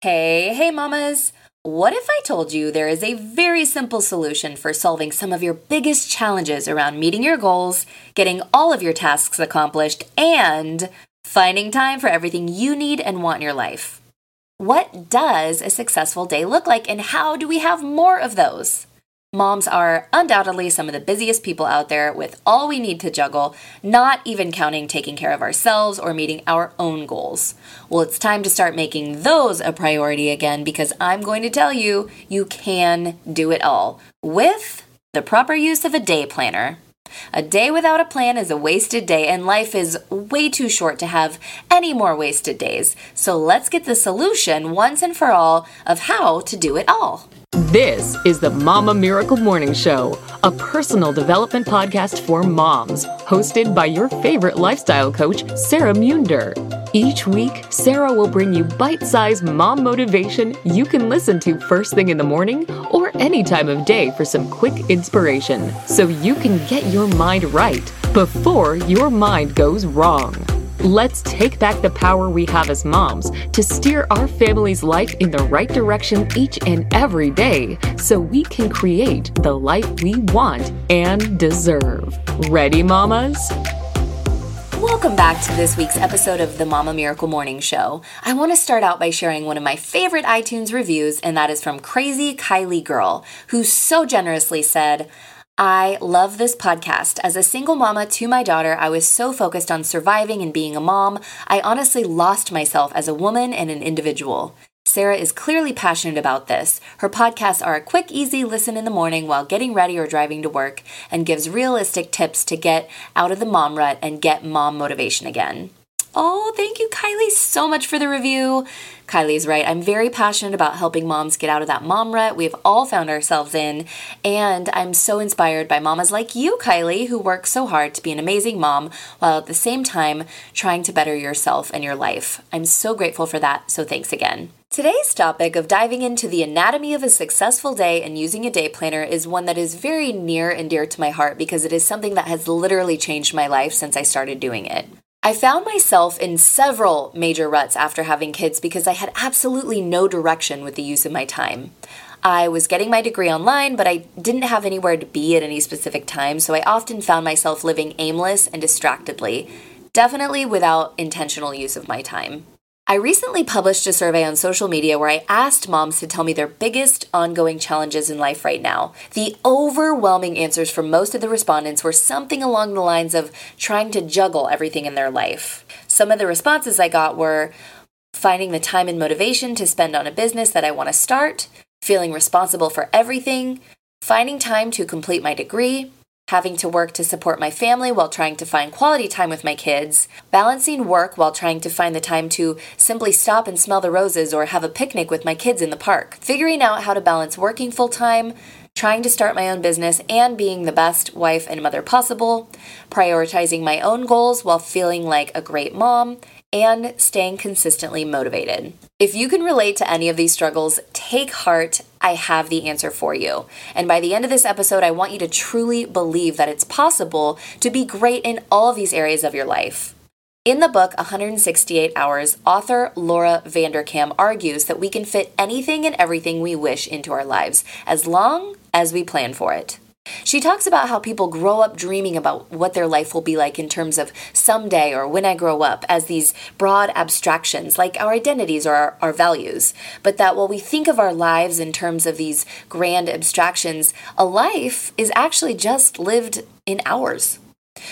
Hey, hey, mamas! What if I told you there is a very simple solution for solving some of your biggest challenges around meeting your goals, getting all of your tasks accomplished, and finding time for everything you need and want in your life? What does a successful day look like, and how do we have more of those? Moms are undoubtedly some of the busiest people out there with all we need to juggle, not even counting taking care of ourselves or meeting our own goals. Well, it's time to start making those a priority again because I'm going to tell you, you can do it all with the proper use of a day planner. A day without a plan is a wasted day, and life is way too short to have any more wasted days. So let's get the solution once and for all of how to do it all. This is the Mama Miracle Morning Show, a personal development podcast for moms, hosted by your favorite lifestyle coach, Sarah Munder. Each week, Sarah will bring you bite sized mom motivation you can listen to first thing in the morning or any time of day for some quick inspiration so you can get your mind right before your mind goes wrong. Let's take back the power we have as moms to steer our family's life in the right direction each and every day so we can create the life we want and deserve. Ready, mamas? Welcome back to this week's episode of the Mama Miracle Morning Show. I want to start out by sharing one of my favorite iTunes reviews, and that is from Crazy Kylie Girl, who so generously said, I love this podcast. As a single mama to my daughter, I was so focused on surviving and being a mom, I honestly lost myself as a woman and an individual. Sarah is clearly passionate about this. Her podcasts are a quick, easy listen in the morning while getting ready or driving to work and gives realistic tips to get out of the mom rut and get mom motivation again. Oh, thank you, Kylie, so much for the review. Kylie's right. I'm very passionate about helping moms get out of that mom rut we've all found ourselves in. And I'm so inspired by mamas like you, Kylie, who work so hard to be an amazing mom while at the same time trying to better yourself and your life. I'm so grateful for that. So thanks again. Today's topic of diving into the anatomy of a successful day and using a day planner is one that is very near and dear to my heart because it is something that has literally changed my life since I started doing it. I found myself in several major ruts after having kids because I had absolutely no direction with the use of my time. I was getting my degree online, but I didn't have anywhere to be at any specific time, so I often found myself living aimless and distractedly, definitely without intentional use of my time. I recently published a survey on social media where I asked moms to tell me their biggest ongoing challenges in life right now. The overwhelming answers from most of the respondents were something along the lines of trying to juggle everything in their life. Some of the responses I got were finding the time and motivation to spend on a business that I want to start, feeling responsible for everything, finding time to complete my degree, having to work to support my family while trying to find quality time with my kids, balancing work while trying to find the time to simply stop and smell the roses or have a picnic with my kids in the park, figuring out how to balance working full time, trying to start my own business and being the best wife and mother possible, prioritizing my own goals while feeling like a great mom, and staying consistently motivated. If you can relate to any of these struggles, take heart. I have the answer for you. And by the end of this episode, I want you to truly believe that it's possible to be great in all of these areas of your life. In the book 168 Hours, author Laura Vanderkam argues that we can fit anything and everything we wish into our lives as long as we plan for it. She talks about how people grow up dreaming about what their life will be like in terms of someday or when I grow up as these broad abstractions like our identities or our, our, values. But that while we think of our lives in terms of these grand abstractions, a life is actually just lived in hours.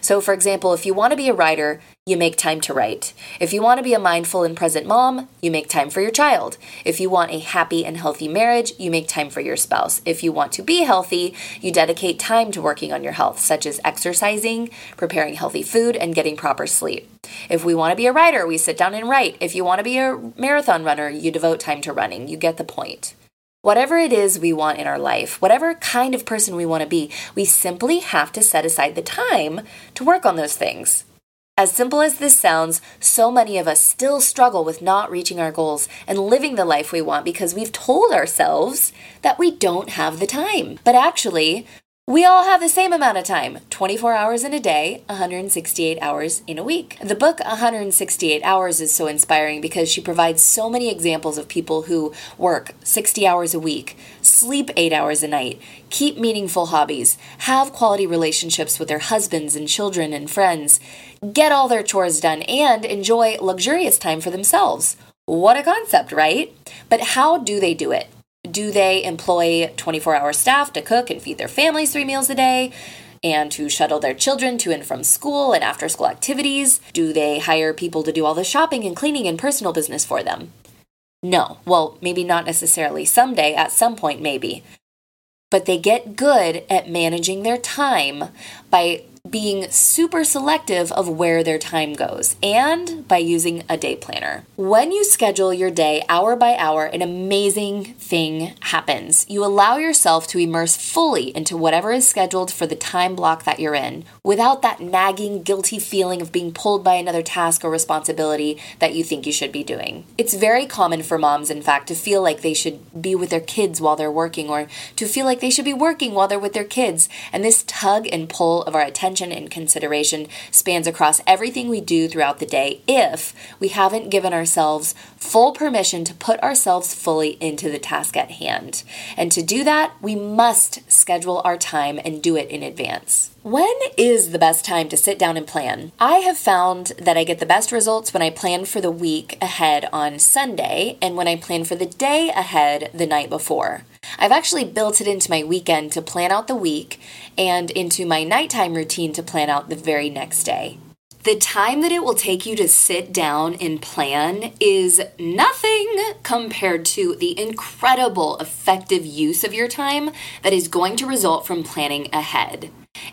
So, for example, if you want to be a writer, you make time to write. If you want to be a mindful and present mom, you make time for your child. If you want a happy and healthy marriage, you make time for your spouse. If you want to be healthy, you dedicate time to working on your health, such as exercising, preparing healthy food, and getting proper sleep. If we want to be a writer, we sit down and write. If you want to be a marathon runner, you devote time to running. You get the point. Whatever it is we want in our life, whatever kind of person we want to be, we simply have to set aside the time to work on those things. As simple as this sounds, so many of us still struggle with not reaching our goals and living the life we want because we've told ourselves that we don't have the time. But actually, We all have the same amount of time 24 hours in a day, 168 hours in a week. The book 168 Hours is so inspiring because she provides so many examples of people who work 60 hours a week, sleep 8 hours a night, keep meaningful hobbies, have quality relationships with their husbands and children and friends, get all their chores done, and enjoy luxurious time for themselves. What a concept, right? But how do they do it? Do they employ 24 hour staff to cook and feed their families three meals a day? and to shuttle their children to and from school and after school activities? Do they hire people to do all the shopping and cleaning and personal business for them? No. Well, maybe not necessarily. Someday, at some point, maybe. But they get good at managing their time by being super selective of where their time goes and by using a day planner. When you schedule your day hour by hour, an amazing thing happens. You allow yourself to immerse fully into whatever is scheduled for the time block that you're in without that nagging, guilty feeling of being pulled by another task or responsibility that you think you should be doing. It's very common for moms, in fact, to feel like they should be with their kids while they're working or to feel like they should be working while they're with their kids. And this tug and pull of our attention attention and consideration spans across everything we do throughout the day if we haven't given ourselves full permission to put ourselves fully into the task at hand. And to do that, we must schedule our time and do it in advance. When is the best time to sit down and plan? I have found that I get the best results when I plan for the week ahead on Sunday and when I plan for the day ahead the night before. I've actually built it into my weekend to plan out the week and into my nighttime routine to plan out the very next day. The time that it will take you to sit down and plan is nothing compared to the incredible effective use of your time that is going to result from planning ahead.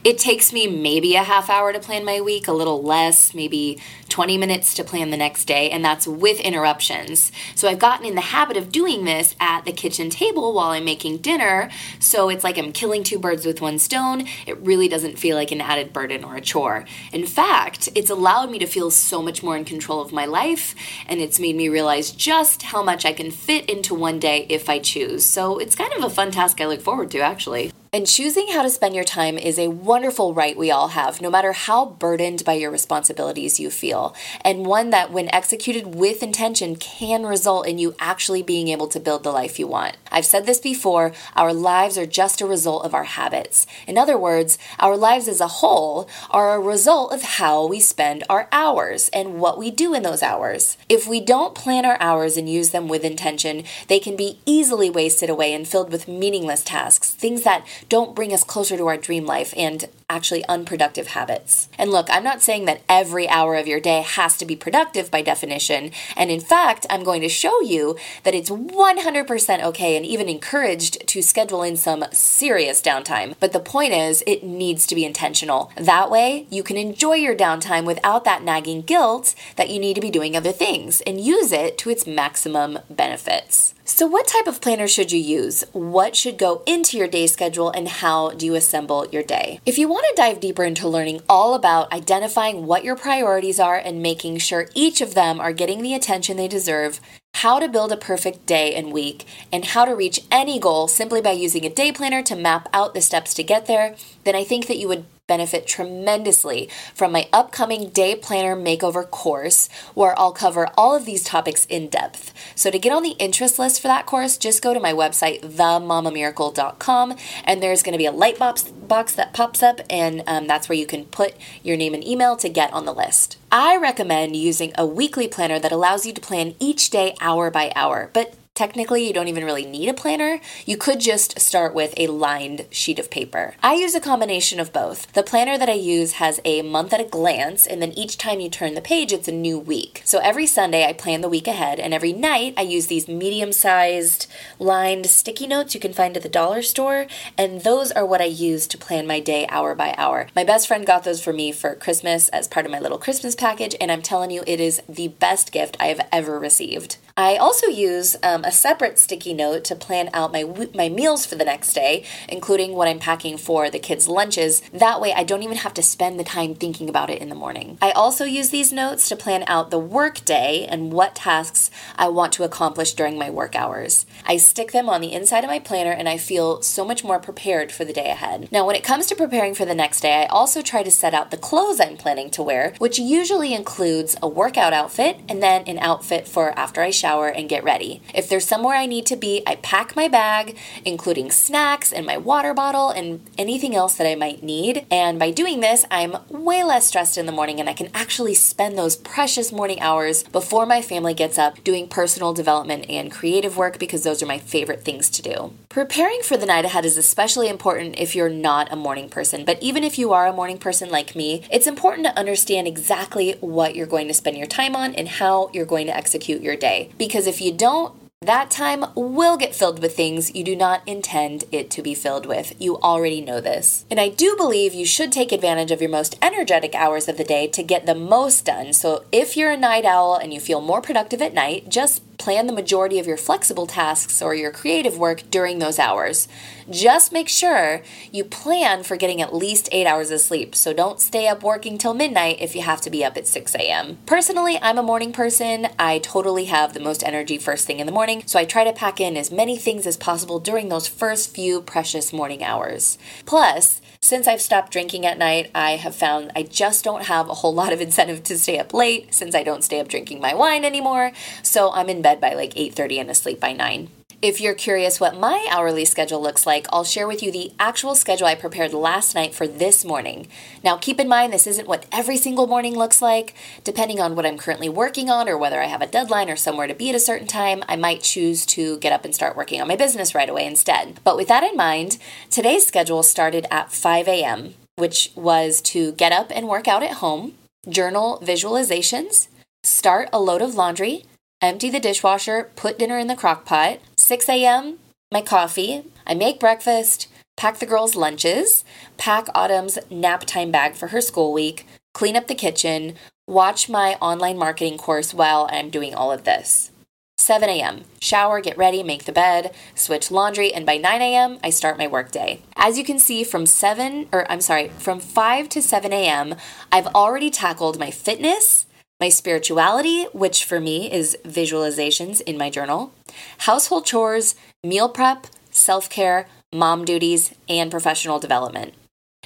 It takes me maybe a half hour to plan my week, a little less, maybe 20 minutes to plan the next day, and that's with interruptions. So I've gotten in the habit of doing this at the kitchen table while I'm making dinner. So it's like I'm killing two birds with one stone. It really doesn't feel like an added burden or a chore. In fact, it's allowed me to feel so much more in control of my life, and it's made me realize just how much I can fit into one day if I choose. So it's kind of a fun task I look forward to, actually. And choosing how to spend your time is a wonderful right we all have, no matter how burdened by your responsibilities you feel, and one that, when executed with intention, can result in you actually being able to build the life you want. I've said this before our lives are just a result of our habits. In other words, our lives as a whole are a result of how we spend our hours and what we do in those hours. If we don't plan our hours and use them with intention, they can be easily wasted away and filled with meaningless tasks, things that don't bring us closer to our dream life and actually unproductive habits. And look, I'm not saying that every hour of your day has to be productive by definition. And in fact, I'm going to show you that it's 100% okay and even encouraged to schedule in some serious downtime. But the point is, it needs to be intentional. That way, you can enjoy your downtime without that nagging guilt that you need to be doing other things and use it to its maximum benefits. So, what type of planner should you use? What should go into your day schedule, and how do you assemble your day? If you want to dive deeper into learning all about identifying what your priorities are and making sure each of them are getting the attention they deserve, how to build a perfect day and week, and how to reach any goal simply by using a day planner to map out the steps to get there, then I think that you would benefit tremendously from my upcoming day planner makeover course where I'll cover all of these topics in depth. So to get on the interest list for that course, just go to my website, themamamiracle.com, and there's going to be a light box, box that pops up, and um, that's where you can put your name and email to get on the list. I recommend using a weekly planner that allows you to plan each day hour by hour, but Technically, you don't even really need a planner. You could just start with a lined sheet of paper. I use a combination of both. The planner that I use has a month at a glance, and then each time you turn the page, it's a new week. So every Sunday, I plan the week ahead, and every night, I use these medium sized lined sticky notes you can find at the dollar store, and those are what I use to plan my day hour by hour. My best friend got those for me for Christmas as part of my little Christmas package, and I'm telling you, it is the best gift I have ever received. I also use um, a separate sticky note to plan out my my meals for the next day, including what I'm packing for the kids' lunches. That way, I don't even have to spend the time thinking about it in the morning. I also use these notes to plan out the work day and what tasks I want to accomplish during my work hours. I stick them on the inside of my planner and I feel so much more prepared for the day ahead. Now, when it comes to preparing for the next day, I also try to set out the clothes I'm planning to wear, which usually includes a workout outfit and then an outfit for after I shower shower and get ready. If there's somewhere I need to be, I pack my bag, including snacks and my water bottle and anything else that I might need. And by doing this, I'm way less stressed in the morning and I can actually spend those precious morning hours before my family gets up doing personal development and creative work because those are my favorite things to do. Preparing for the night ahead is especially important if you're not a morning person, but even if you are a morning person like me, it's important to understand exactly what you're going to spend your time on and how you're going to execute your day because if you don't, that time will get filled with things you do not intend it to be filled with. You already know this. And I do believe you should take advantage of your most energetic hours of the day to get the most done. So if you're a night owl and you feel more productive at night, just plan the majority of your flexible tasks or your creative work during those hours. Just make sure you plan for getting at least eight hours of sleep, so don't stay up working till midnight if you have to be up at 6 a.m. Personally, I'm a morning person. I totally have the most energy first thing in the morning, so I try to pack in as many things as possible during those first few precious morning hours. Plus, since I've stopped drinking at night, I have found I just don't have a whole lot of incentive to stay up late since I don't stay up drinking my wine anymore. So I'm in bed by like 8:30 and asleep by 9. If you're curious what my hourly schedule looks like, I'll share with you the actual schedule I prepared last night for this morning. Now, keep in mind, this isn't what every single morning looks like. Depending on what I'm currently working on or whether I have a deadline or somewhere to be at a certain time, I might choose to get up and start working on my business right away instead. But with that in mind, today's schedule started at 5 a.m., which was to get up and work out at home, journal visualizations, start a load of laundry, empty the dishwasher, put dinner in the crock pot, 6 a.m., my coffee. I make breakfast, pack the girls' lunches, pack Autumn's nap time bag for her school week, clean up the kitchen, watch my online marketing course while I'm doing all of this. 7 a.m., shower, get ready, make the bed, switch laundry, and by 9 a.m., I start my workday. As you can see, from 7, or I'm sorry, from 5 to 7 a.m., I've already tackled my fitness, my spirituality, which for me is visualizations in my journal, household chores, meal prep, self care, mom duties, and professional development.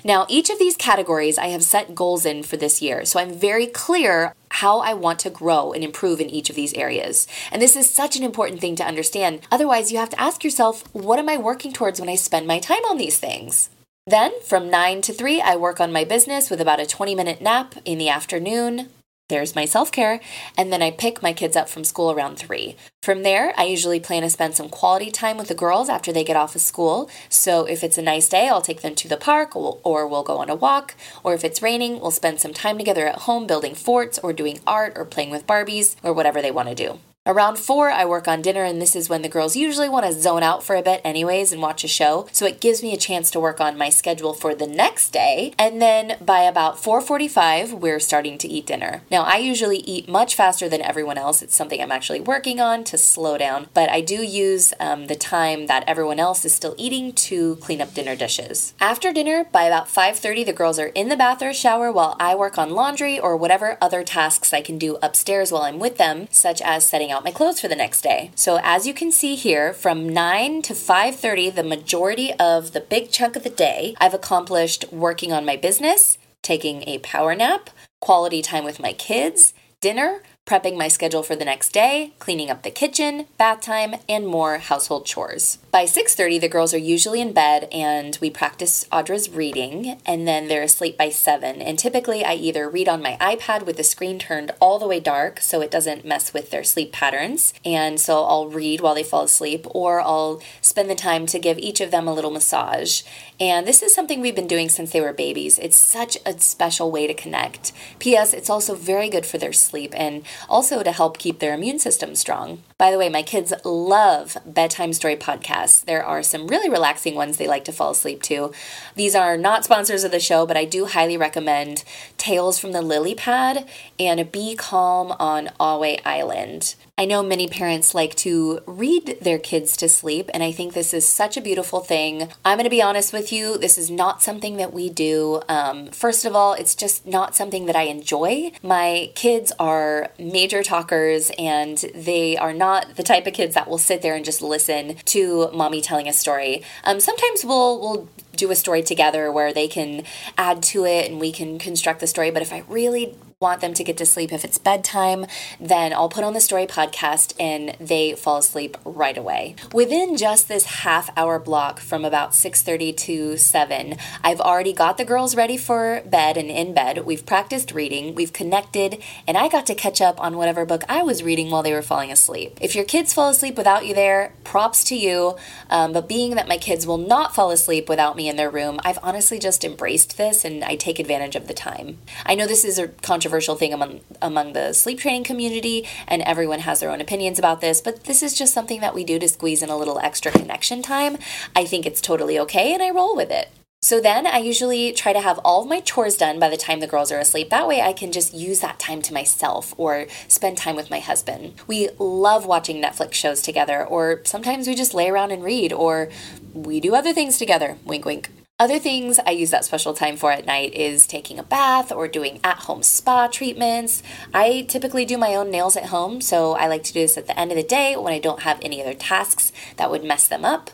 Now, each of these categories I have set goals in for this year, so I'm very clear how I want to grow and improve in each of these areas. And this is such an important thing to understand. Otherwise, you have to ask yourself, what am I working towards when I spend my time on these things? Then, from 9 to 3, I work on my business with about a 20 minute nap in the afternoon. There's my self care. And then I pick my kids up from school around three. From there, I usually plan to spend some quality time with the girls after they get off of school. So if it's a nice day, I'll take them to the park or we'll go on a walk. Or if it's raining, we'll spend some time together at home building forts or doing art or playing with Barbies or whatever they want to do. Around four, I work on dinner, and this is when the girls usually want to zone out for a bit, anyways, and watch a show. So it gives me a chance to work on my schedule for the next day. And then by about 4:45, we're starting to eat dinner. Now, I usually eat much faster than everyone else. It's something I'm actually working on to slow down, but I do use um, the time that everyone else is still eating to clean up dinner dishes. After dinner, by about 5:30, the girls are in the bath or shower while I work on laundry or whatever other tasks I can do upstairs while I'm with them, such as setting out my clothes for the next day. So as you can see here, from 9 to 5:30, the majority of the big chunk of the day, I've accomplished working on my business, taking a power nap, quality time with my kids, dinner, prepping my schedule for the next day, cleaning up the kitchen, bath time, and more household chores. By 6:30, the girls are usually in bed and we practice Audra's reading, and then they're asleep by 7. And typically I either read on my iPad with the screen turned all the way dark so it doesn't mess with their sleep patterns, and so I'll read while they fall asleep, or I'll spend the time to give each of them a little massage. And this is something we've been doing since they were babies. It's such a special way to connect. P.S. It's also very good for their sleep and also to help keep their immune system strong. By the way, my kids love bedtime story podcasts. There are some really relaxing ones they like to fall asleep to. These are not sponsors of the show, but I do highly recommend Tales from the Lily Pad and Be Calm on Ahway Island. I know many parents like to read their kids to sleep, and I think this is such a beautiful thing. I'm going to be honest with you, this is not something that we do. Um, first of all, it's just not something that I enjoy. My kids are major talkers, and they are not the type of kids that will sit there and just listen to mommy telling a story. Um, sometimes we'll we'll do a story together where they can add to it and we can construct the story. But if I really want them to get to sleep. If it's bedtime, then I'll put on the story podcast and they fall asleep right away. Within just this half hour block from about 6:30 to 7, I've already got the girls ready for bed and in bed. We've practiced reading, we've connected, and I got to catch up on whatever book I was reading while they were falling asleep. If your kids fall asleep without you there, props to you. Um, but being that my kids will not fall asleep without me in their room, I've honestly just embraced this and I take advantage of the time. I know this is a controversial controversial thing among among the sleep training community, and everyone has their own opinions about this. But this is just something that we do to squeeze in a little extra connection time. I think it's totally okay, and I roll with it. So then I usually try to have all of my chores done by the time the girls are asleep. That way I can just use that time to myself or spend time with my husband. We love watching Netflix shows together, or sometimes we just lay around and read, or we do other things together. Wink, wink. Other things I use that special time for at night is taking a bath or doing at home spa treatments. I typically do my own nails at home, so I like to do this at the end of the day when I don't have any other tasks that would mess them up.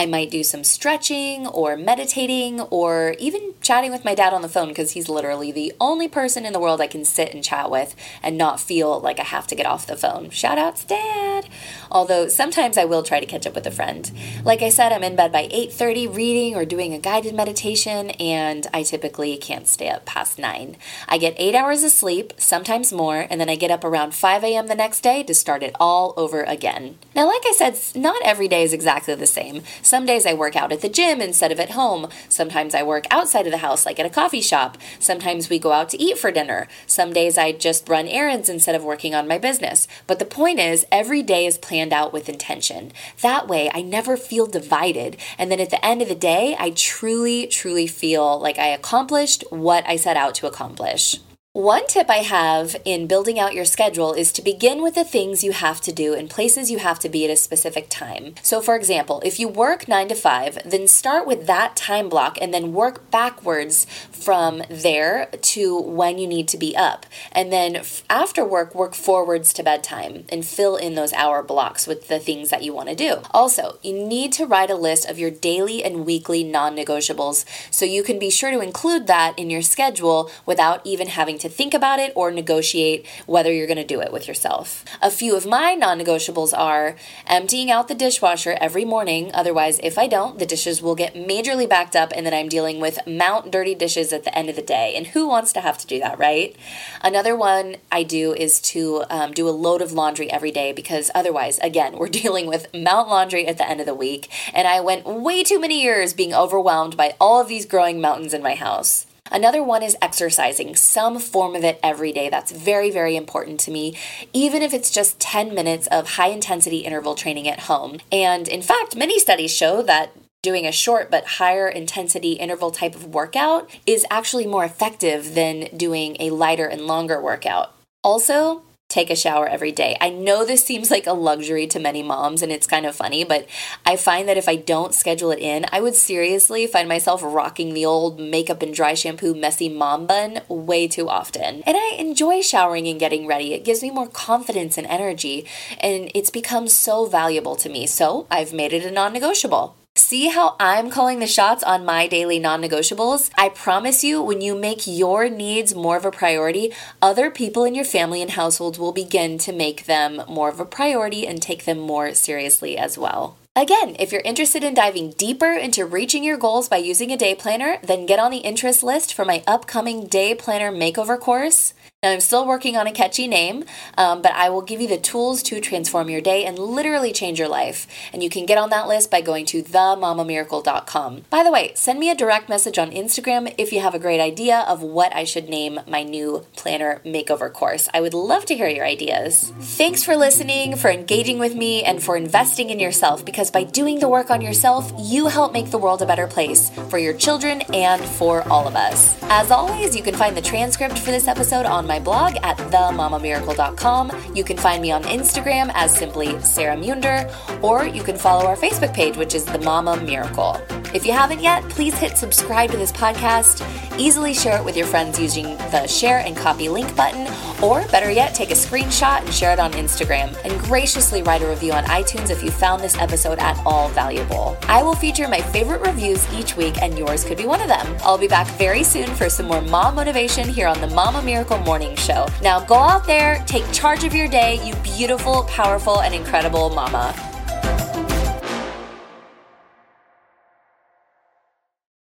I might do some stretching or meditating or even chatting with my dad on the phone because he's literally the only person in the world I can sit and chat with and not feel like I have to get off the phone. Shout outs, Dad! Although sometimes I will try to catch up with a friend. Like I said, I'm in bed by 8:30 reading or doing a guided meditation and I typically can't stay up past 9. I get 8 hours of sleep, sometimes more, and then I get up around 5 a.m. the next day to start it all over again. Now, like I said, not every day is exactly the same. Some days I work out at the gym instead of at home. Sometimes I work outside of the house, like at a coffee shop. Sometimes we go out to eat for dinner. Some days I just run errands instead of working on my business. But the point is, every day is planned out with intention. That way, I never feel divided. And then at the end of the day, I truly, truly feel like I accomplished what I set out to accomplish. One tip I have in building out your schedule is to begin with the things you have to do and places you have to be at a specific time. So, for example, if you work 9 to 5, then start with that time block and then work backwards from there to when you need to be up. And then after work, work forwards to bedtime and fill in those hour blocks with the things that you want to do. Also, you need to write a list of your daily and weekly non negotiables so you can be sure to include that in your schedule without even having to think about it or negotiate whether you're going to do it with yourself. A few of my non negotiables are emptying out the dishwasher every morning, otherwise, if I don't, the dishes will get majorly backed up and then I'm dealing with mount dirty dishes at the end of the day. And who wants to have to do that, right? Another one I do is to um, do a load of laundry every day because otherwise, again, we're dealing with mount laundry at the end of the week. And I went way too many years being overwhelmed by all of these growing mountains in my house. Another one is exercising, some form of it every day. That's very, very important to me, even if it's just 10 minutes of high intensity interval training at home. And in fact, many studies show that doing a short but higher intensity interval type of workout is actually more effective than doing a lighter and longer workout. Also, take a shower every day. I know this seems like a luxury to many moms and it's kind of funny, but I find that if I don't schedule it in, I would seriously find myself rocking the old makeup and dry shampoo messy mom bun way too often. And I enjoy showering and getting ready. It gives me more confidence and energy, and it's become so valuable to me. So I've made it a non negotiable. See how I'm calling the shots on my daily non negotiables? I promise you, when you make your needs more of a priority, other people in your family and household will begin to make them more of a priority and take them more seriously as well. Again, if you're interested in diving deeper into reaching your goals by using a day planner, then get on the interest list for my upcoming day planner makeover course. Now, I'm still working on a catchy name, um, but I will give you the tools to transform your day and literally change your life. And you can get on that list by going to themamamiracle.com. By the way, send me a direct message on Instagram if you have a great idea of what I should name my new planner makeover course. I would love to hear your ideas. Thanks for listening, for engaging with me, and for investing in yourself because by doing the work on yourself, you help make the world a better place for your children and for all of us. As always, you can find the transcript for this episode on my blog at themamamiracle.com. You can find me on Instagram as simply Sarah Munder, or you can follow our Facebook page, which is The Mama Miracle. If you haven't yet, please hit subscribe to this podcast. Easily share it with your friends using the share and copy link button, or better yet, take a screenshot and share it on Instagram. And graciously write a review on iTunes if you found this episode at all valuable. I will feature my favorite reviews each week, and yours could be one of them. I'll be back very soon for some more mom motivation here on the Mama Miracle Morning Show. Now go out there, take charge of your day, you beautiful, powerful, and incredible mama.